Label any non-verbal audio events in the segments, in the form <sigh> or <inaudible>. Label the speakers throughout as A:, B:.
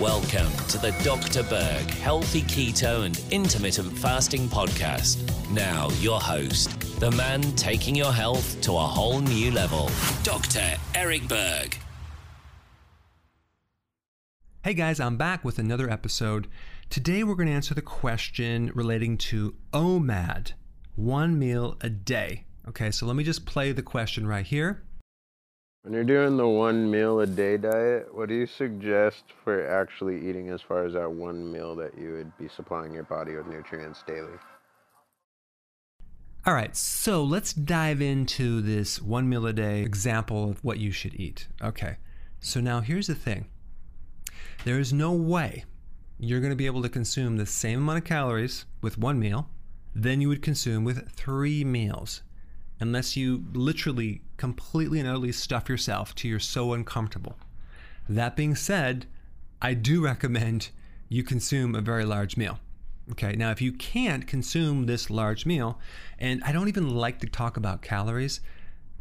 A: Welcome to the Dr. Berg Healthy Keto and Intermittent Fasting Podcast. Now, your host, the man taking your health to a whole new level, Dr. Eric Berg.
B: Hey guys, I'm back with another episode. Today we're going to answer the question relating to OMAD, one meal a day. Okay, so let me just play the question right here.
C: When you're doing the one meal a day diet, what do you suggest for actually eating as far as that one meal that you would be supplying your body with nutrients daily?
B: All right, so let's dive into this one meal a day example of what you should eat. Okay, so now here's the thing there is no way you're going to be able to consume the same amount of calories with one meal than you would consume with three meals unless you literally completely and utterly stuff yourself till you're so uncomfortable. That being said, I do recommend you consume a very large meal. Okay, now if you can't consume this large meal, and I don't even like to talk about calories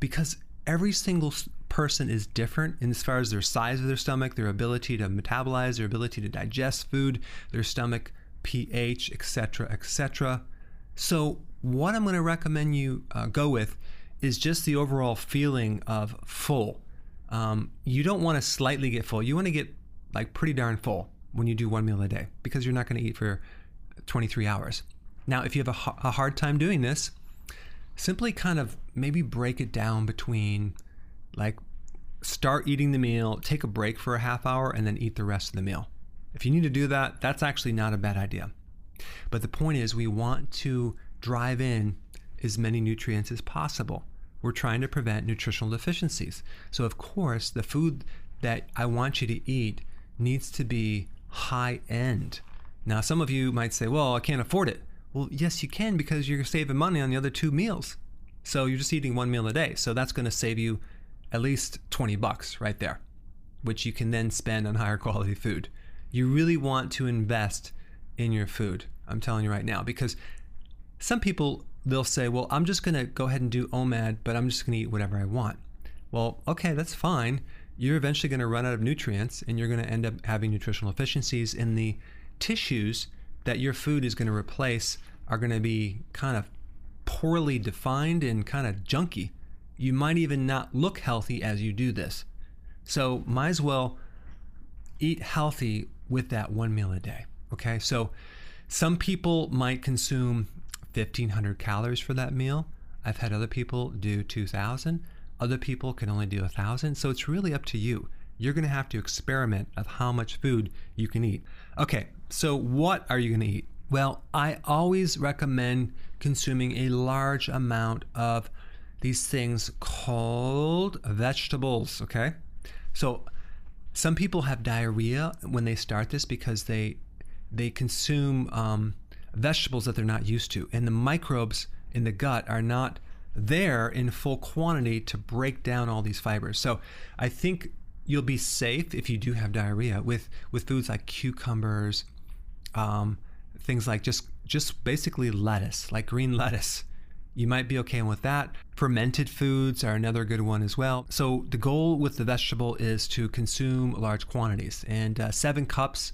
B: because every single person is different in as far as their size of their stomach, their ability to metabolize, their ability to digest food, their stomach pH, etc., etc. So what I'm going to recommend you uh, go with is just the overall feeling of full. Um, you don't want to slightly get full. You want to get like pretty darn full when you do one meal a day because you're not going to eat for 23 hours. Now, if you have a, a hard time doing this, simply kind of maybe break it down between like start eating the meal, take a break for a half hour, and then eat the rest of the meal. If you need to do that, that's actually not a bad idea. But the point is, we want to drive in as many nutrients as possible. We're trying to prevent nutritional deficiencies. So, of course, the food that I want you to eat needs to be high end. Now, some of you might say, well, I can't afford it. Well, yes, you can because you're saving money on the other two meals. So, you're just eating one meal a day. So, that's going to save you at least 20 bucks right there, which you can then spend on higher quality food. You really want to invest in your food. I'm telling you right now because some people they'll say, "Well, I'm just going to go ahead and do OMAD, but I'm just going to eat whatever I want." Well, okay, that's fine. You're eventually going to run out of nutrients and you're going to end up having nutritional deficiencies in the tissues that your food is going to replace are going to be kind of poorly defined and kind of junky. You might even not look healthy as you do this. So, might as well eat healthy with that one meal a day. Okay, so some people might consume 1500 calories for that meal. I've had other people do 2000. Other people can only do 1000. So it's really up to you. You're going to have to experiment of how much food you can eat. Okay, so what are you going to eat? Well, I always recommend consuming a large amount of these things called vegetables, okay? So some people have diarrhea when they start this because they they consume um, vegetables that they're not used to. And the microbes in the gut are not there in full quantity to break down all these fibers. So I think you'll be safe if you do have diarrhea with, with foods like cucumbers, um, things like just just basically lettuce, like green lettuce. You might be okay with that. Fermented foods are another good one as well. So the goal with the vegetable is to consume large quantities, and uh, seven cups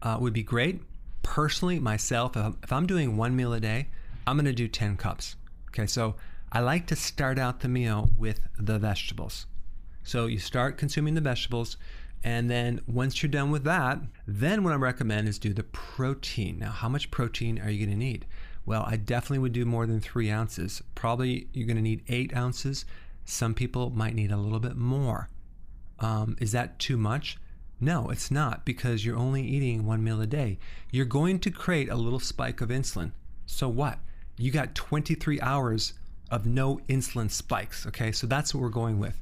B: uh, would be great personally, myself, if I'm doing one meal a day, I'm going to do 10 cups. Okay, so I like to start out the meal with the vegetables. So you start consuming the vegetables, and then once you're done with that, then what I recommend is do the protein. Now, how much protein are you going to need? Well, I definitely would do more than three ounces. Probably you're going to need eight ounces. Some people might need a little bit more. Um, is that too much? No, it's not because you're only eating one meal a day. You're going to create a little spike of insulin. So what? You got 23 hours of no insulin spikes. Okay, so that's what we're going with.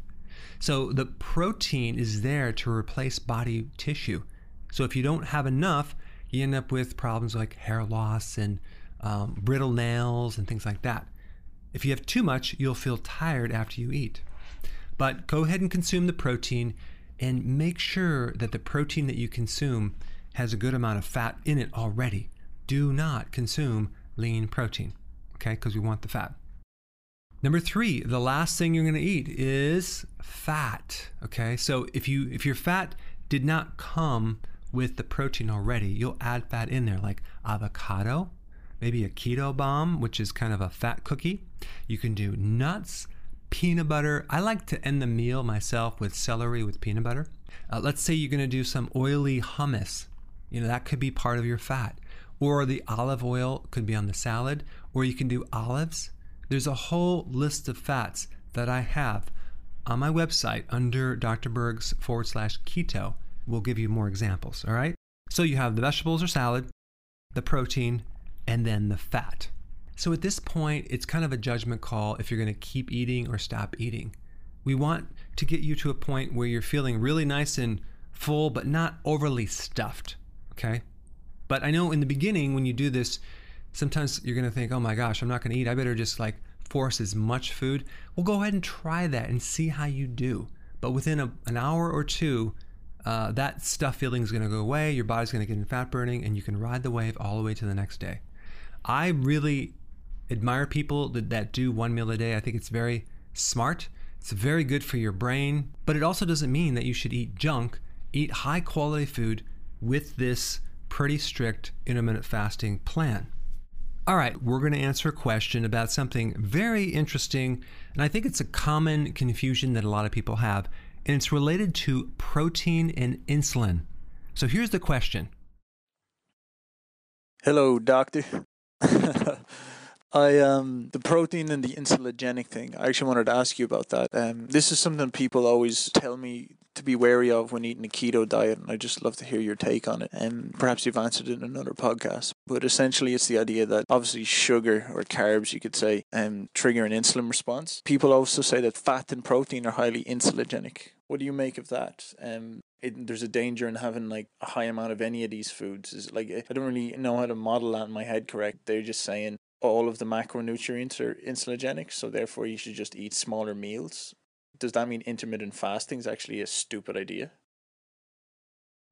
B: So the protein is there to replace body tissue. So if you don't have enough, you end up with problems like hair loss and um, brittle nails and things like that. If you have too much, you'll feel tired after you eat. But go ahead and consume the protein and make sure that the protein that you consume has a good amount of fat in it already. Do not consume lean protein, okay, because we want the fat. Number three, the last thing you're going to eat is fat. Okay, so if you if your fat did not come with the protein already, you'll add fat in there, like avocado, maybe a keto bomb, which is kind of a fat cookie. You can do nuts, peanut butter. I like to end the meal myself with celery with peanut butter. Uh, let's say you're going to do some oily hummus. You know that could be part of your fat, or the olive oil could be on the salad, or you can do olives there's a whole list of fats that I have on my website under Dr. Berg's forward slash keto. We'll give you more examples, all right? So you have the vegetables or salad, the protein, and then the fat. So at this point, it's kind of a judgment call if you're going to keep eating or stop eating. We want to get you to a point where you're feeling really nice and full, but not overly stuffed, okay? But I know in the beginning, when you do this, sometimes you're going to think, oh my gosh, I'm not going to eat. I better just like force as much food. Well, go ahead and try that and see how you do. But within a, an hour or two, uh, that stuff feeling is going to go away. Your body's going to get in fat burning, and you can ride the wave all the way to the next day. I really admire people that, that do one meal a day. I think it's very smart. It's very good for your brain, but it also doesn't mean that you should eat junk. Eat high quality food with this pretty strict intermittent fasting plan. All right, we're going to answer a question about something very interesting, and I think it's a common confusion that a lot of people have, and it's related to protein and insulin. So here's the question
D: Hello, doctor. <laughs> I um the protein and the insulinogenic thing. I actually wanted to ask you about that. Um, this is something people always tell me to be wary of when eating a keto diet, and I just love to hear your take on it. And perhaps you've answered it in another podcast, but essentially, it's the idea that obviously sugar or carbs, you could say, um, trigger an insulin response. People also say that fat and protein are highly insulinogenic. What do you make of that? Um, it, there's a danger in having like a high amount of any of these foods. Is like I don't really know how to model that in my head correct. They're just saying all of the macronutrients are insulinogenic, so therefore you should just eat smaller meals does that mean intermittent fasting is actually a stupid idea?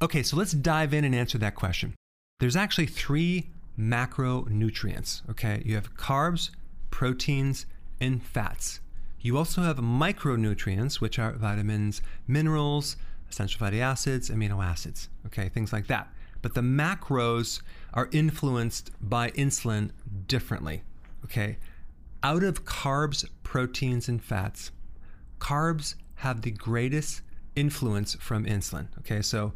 B: Okay, so let's dive in and answer that question. There's actually three macronutrients, okay? You have carbs, proteins, and fats. You also have micronutrients, which are vitamins, minerals, essential fatty acids, amino acids, okay, things like that. But the macros are influenced by insulin differently, okay? Out of carbs, proteins, and fats, carbs have the greatest influence from insulin. Okay, so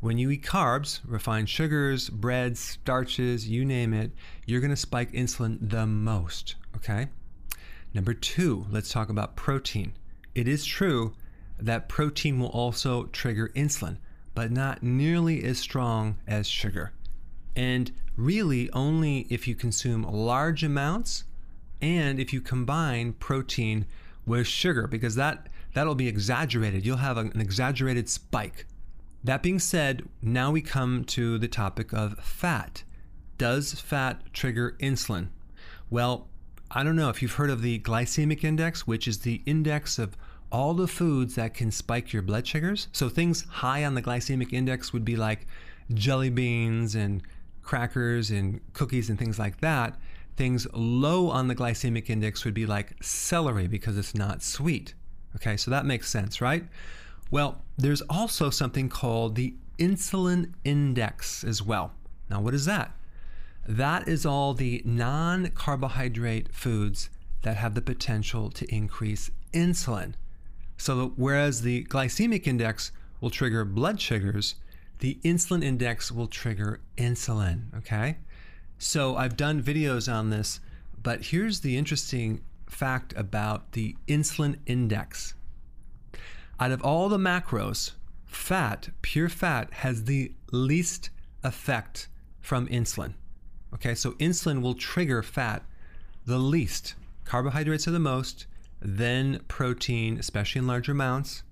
B: when you eat carbs, refined sugars, breads, starches, you name it, you're going to spike insulin the most. Okay. Number two, let's talk about protein. It is true that protein will also trigger insulin, but not nearly as strong as sugar. And really, only if you consume large amounts and if you combine protein with sugar because that that'll be exaggerated. You'll have an exaggerated spike. That being said, now we come to the topic of fat. Does fat trigger insulin? Well, I don't know if you've heard of the glycemic index, which is the index of all the foods that can spike your blood sugars. So things high on the glycemic index would be like jelly beans and crackers and cookies and things like that. Things low on the glycemic index would be like celery because it's not sweet. Okay, so that makes sense, right? Well, there's also something called the insulin index as well. Now, what is that? That is all the non carbohydrate foods that have the potential to increase insulin. So, whereas the glycemic index will trigger blood sugars, the insulin index will trigger insulin. Okay? So I've done videos on this, but here's the interesting fact about the insulin index. Out of all the macros, fat, pure fat, has the least effect from insulin. Okay, so insulin will trigger fat the least. Carbohydrates are the most, then protein, especially in large amounts,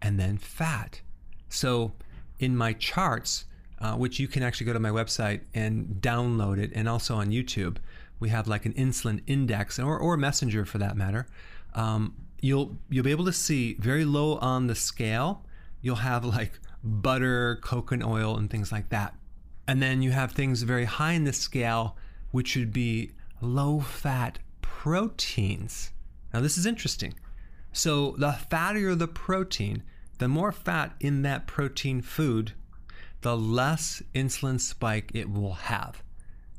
B: and then fat. So in my charts, uh, which you can actually go to my website and download it, and also on YouTube. we have like an insulin index or, or messenger for that matter. Um, you'll you'll be able to see very low on the scale. You'll have like butter, coconut oil, and things like that. And then you have things very high in the scale, which would be low fat proteins. Now, this is interesting. So, the fattier the protein, the more fat in that protein food, the less insulin spike it will have.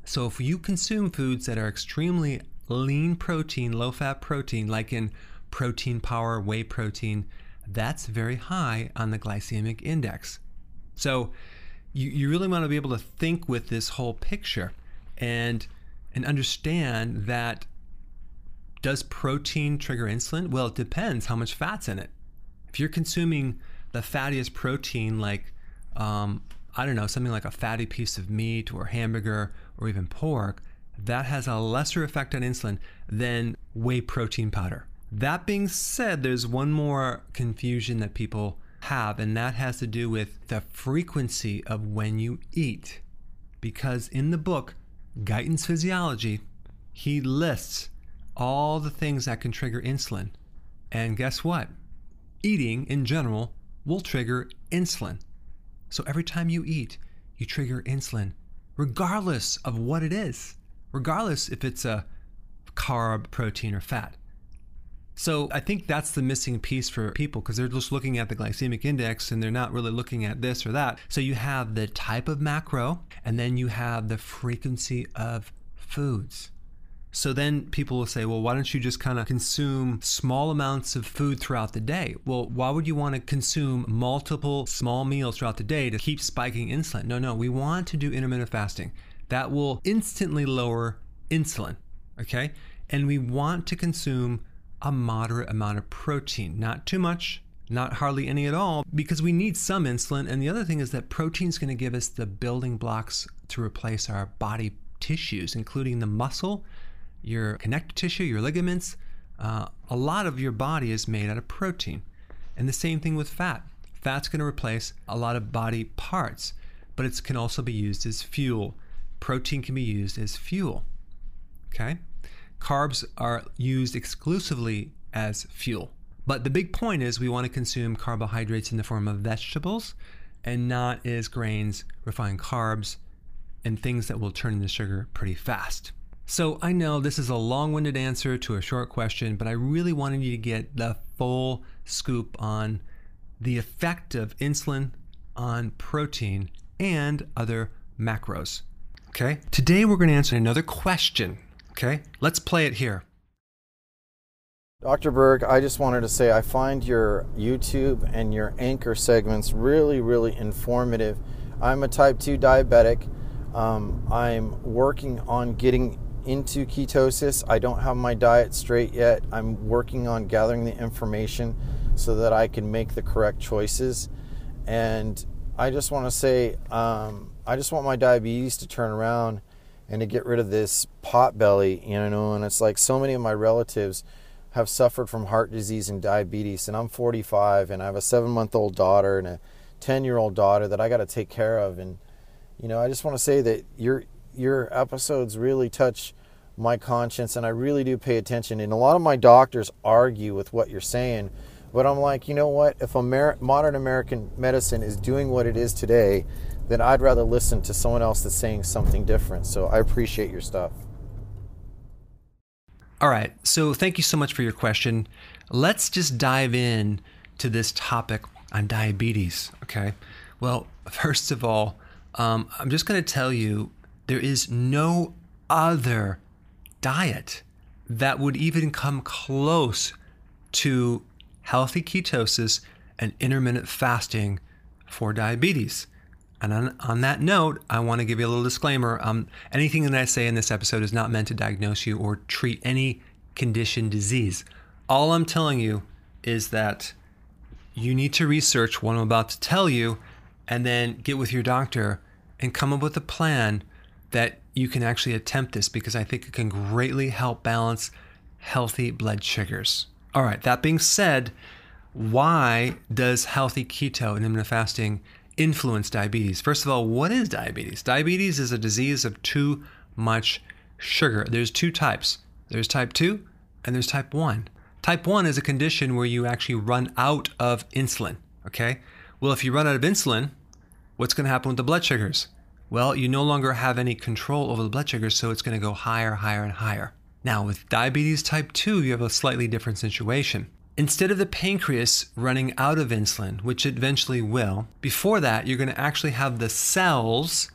B: So, if you consume foods that are extremely lean protein, low fat protein, like in protein power, whey protein, that's very high on the glycemic index. So, you, you really want to be able to think with this whole picture and and understand that does protein trigger insulin? Well, it depends how much fat's in it. If you're consuming the fattiest protein, like um, I don't know, something like a fatty piece of meat or hamburger or even pork, that has a lesser effect on insulin than whey protein powder. That being said, there's one more confusion that people have, and that has to do with the frequency of when you eat. Because in the book, Guyton's Physiology, he lists all the things that can trigger insulin. And guess what? Eating in general will trigger insulin. So every time you eat, you trigger insulin, regardless of what it is, regardless if it's a carb, protein, or fat. So I think that's the missing piece for people because they're just looking at the glycemic index and they're not really looking at this or that. So you have the type of macro and then you have the frequency of foods. So then people will say, well, why don't you just kind of consume small amounts of food throughout the day? Well, why would you want to consume multiple small meals throughout the day to keep spiking insulin? No, no, we want to do intermittent fasting. That will instantly lower insulin, okay? And we want to consume a moderate amount of protein, not too much, not hardly any at all, because we need some insulin. And the other thing is that protein is going to give us the building blocks to replace our body tissues, including the muscle, your connective tissue, your ligaments. Uh, a lot of your body is made out of protein. And the same thing with fat. Fat's going to replace a lot of body parts, but it can also be used as fuel. Protein can be used as fuel. Okay? Carbs are used exclusively as fuel. But the big point is we want to consume carbohydrates in the form of vegetables and not as grains, refined carbs, and things that will turn into sugar pretty fast. So I know this is a long winded answer to a short question, but I really wanted you to get the full scoop on the effect of insulin on protein and other macros. Okay, today we're going to answer another question Okay, let's play it here.
E: Dr. Berg, I just wanted to say I find your YouTube and your anchor segments really, really informative. I'm a type 2 diabetic. Um, I'm working on getting into ketosis. I don't have my diet straight yet. I'm working on gathering the information so that I can make the correct choices. And I just want to say, um, I just want my diabetes to turn around and to get rid of this pot belly, you know. And it's like so many of my relatives have suffered from heart disease and diabetes, and I'm 45, and I have a seven month old daughter and a 10 year old daughter that I got to take care of. And, you know, I just want to say that your, your episodes really touch my conscience, and I really do pay attention. And a lot of my doctors argue with what you're saying. But I'm like, you know what? If Amer- modern American medicine is doing what it is today, then I'd rather listen to someone else that's saying something different. So I appreciate your stuff.
B: All right. So thank you so much for your question. Let's just dive in to this topic on diabetes. Okay. Well, <laughs> first of all, um, I'm just going to tell you there is no other diet that would even come close to healthy ketosis and intermittent fasting for diabetes. And on, on that note, I want to give you a little disclaimer. Um, anything that I say in this episode is not meant to diagnose you or treat any condition, disease. All I'm telling you is that you need to research what I'm about to tell you and then get with your doctor and come up with a plan that you can actually attempt this because I think it can greatly help balance healthy blood sugars. All right, that being said, why does healthy keto and intermittent fasting influence diabetes? First of all, what is diabetes? Diabetes is a disease of too much sugar. There's two types there's type 2 and there's type 1. Type 1 is a condition where you actually run out of insulin. Okay? Well, if you run out of insulin, what's going to happen with the blood sugars? Well, you no longer have any control over the blood sugar, so it's going to go higher, higher, and higher. Now, with diabetes type 2, you have a slightly different situation. Instead of the pancreas running out of insulin, which it eventually will, before that, you're going to actually have the cells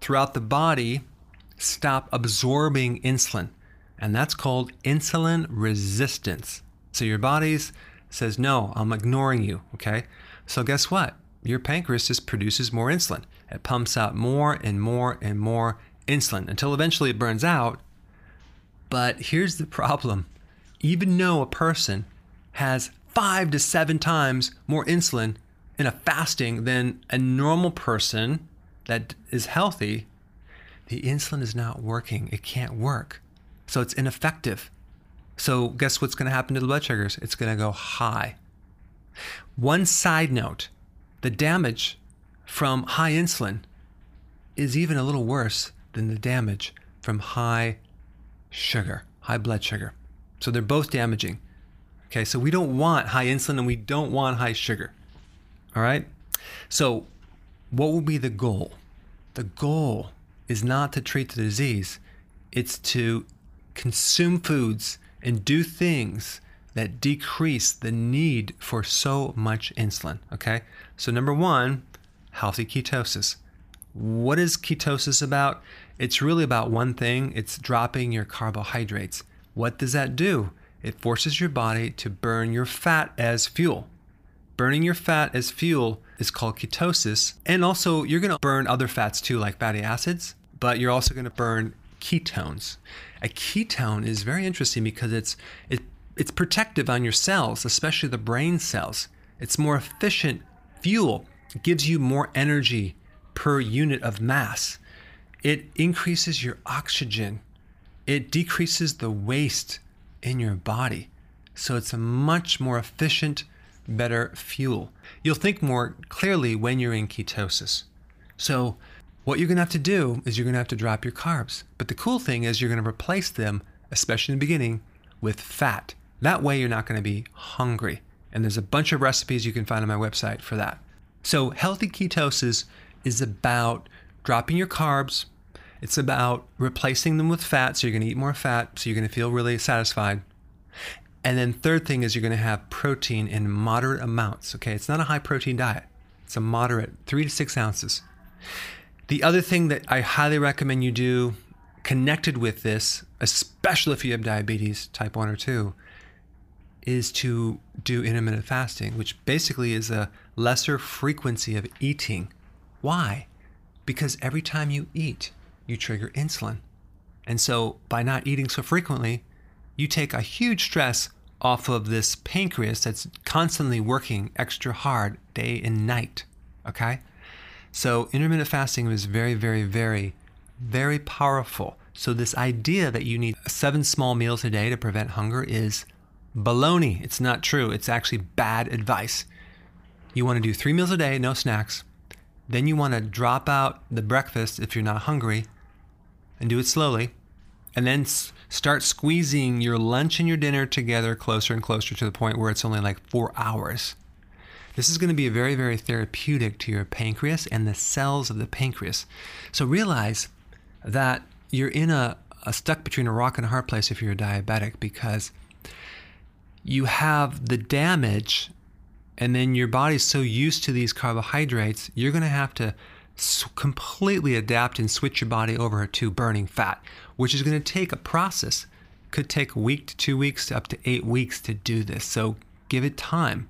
B: throughout the body stop absorbing insulin. And that's called insulin resistance. So your body says, No, I'm ignoring you. Okay. So guess what? Your pancreas just produces more insulin. It pumps out more and more and more insulin until eventually it burns out. But here's the problem even though a person has five to seven times more insulin in a fasting than a normal person that is healthy, the insulin is not working. It can't work. So it's ineffective. So guess what's going to happen to the blood sugars? It's going to go high. One side note the damage from high insulin is even a little worse than the damage from high sugar, high blood sugar. So they're both damaging. Okay, so we don't want high insulin and we don't want high sugar. All right? So, what will be the goal? The goal is not to treat the disease, it's to consume foods and do things that decrease the need for so much insulin. Okay, so number one, healthy ketosis. What is ketosis about? It's really about one thing it's dropping your carbohydrates. What does that do? It forces your body to burn your fat as fuel. Burning your fat as fuel is called ketosis. And also, you're to burn other fats too, like fatty acids, but you're also to burn ketones. A ketone is very interesting because it's it, it's protective on your cells, especially the brain cells. It's more efficient fuel. Gives you more energy per unit of mass. It increases your oxygen. It decreases the waste in your body. So it's a much more efficient, better fuel. You'll think more clearly when you're in ketosis. So what you're going to have to do is you're going to have to drop your carbs. But the cool thing is you're going to replace them, especially in the beginning, with fat. That way you're not going to be hungry. And there's a bunch of recipes you can find on my website for that. So healthy ketosis is about dropping your carbs. It's about replacing them with fat. So you're going to eat more fat. So you're going to feel really satisfied. And then third thing is you're going to have protein in moderate amounts. Okay. It's not a high protein diet. It's a moderate three to six ounces. The other thing that I highly recommend you do connected with this, especially if you have diabetes type 1 or 2, is to do intermittent fasting, which basically is a lesser frequency of eating. Why? Because every time you eat, you trigger insulin. And so by not eating so frequently, you take a huge stress off of this pancreas that's constantly working extra hard day and night. Okay? So intermittent fasting is very, very, very, very powerful. So this idea that you need seven small meals a day to prevent hunger is baloney. It's not true. It's actually bad advice. You want to do three meals a day, no snacks. Then you want to drop out the breakfast if you're not hungry and do it slowly. And then start squeezing your lunch and your dinner together closer and closer to the point where it's only like four hours. This is going to be very, very therapeutic to your pancreas and the cells of the pancreas. So realize that you're in a, a stuck between a rock and a hard place if you're a diabetic because you have the damage and then your body's so used to these carbohydrates, you're going to have to completely adapt and switch your body over to burning fat, which is going to take a process. Could take a week to two weeks to up to eight weeks to do this. So give it time.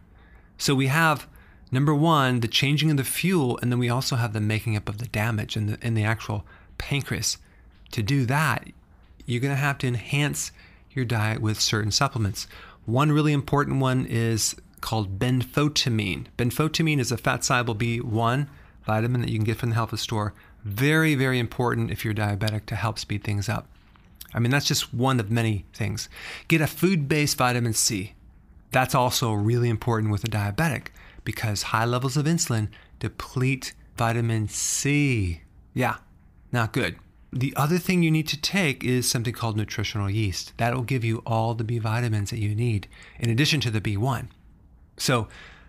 B: So we have number one, the changing of the fuel, and then we also have the making up of the damage in the in the actual pancreas. To do that, you're going to have to enhance your diet with certain supplements. One really important one is called benfotiamine. Benfotiamine is a fat soluble B1 vitamin that you can get from the health food store. Very, very important if you're diabetic to help speed things up. I mean, that's just one of many things. Get a food based vitamin C. That's also really important with a diabetic because high levels of insulin deplete vitamin C. Yeah, not good. The other thing you need to take is something called nutritional yeast. That will give you all the B vitamins that you need in addition to the B1. So,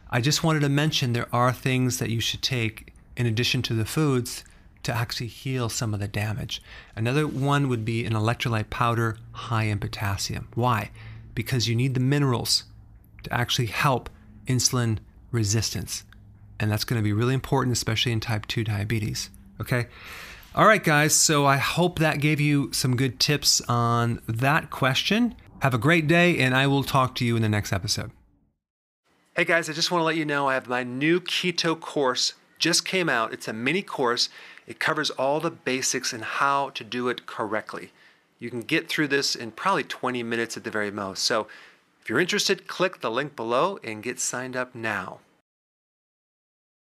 B: I just wanted to mention there are things that you should take in addition to the foods to actually heal some of the damage. Another one would be an electrolyte powder high in potassium. Why? Because you need the minerals to actually help insulin resistance. And that's going to be really important, especially in type 2 diabetes. Okay? All right, guys. So I hope that gave you some good tips on that question. Have a great day, and I will talk to you in the next episode. Hey, guys, I just want to let you know I have my new keto course just came out. It's a mini course. It covers all the basics and how to do it correctly. You can get through this in probably 20 minutes at the very most. So if you're interested, click the link below and get signed up now.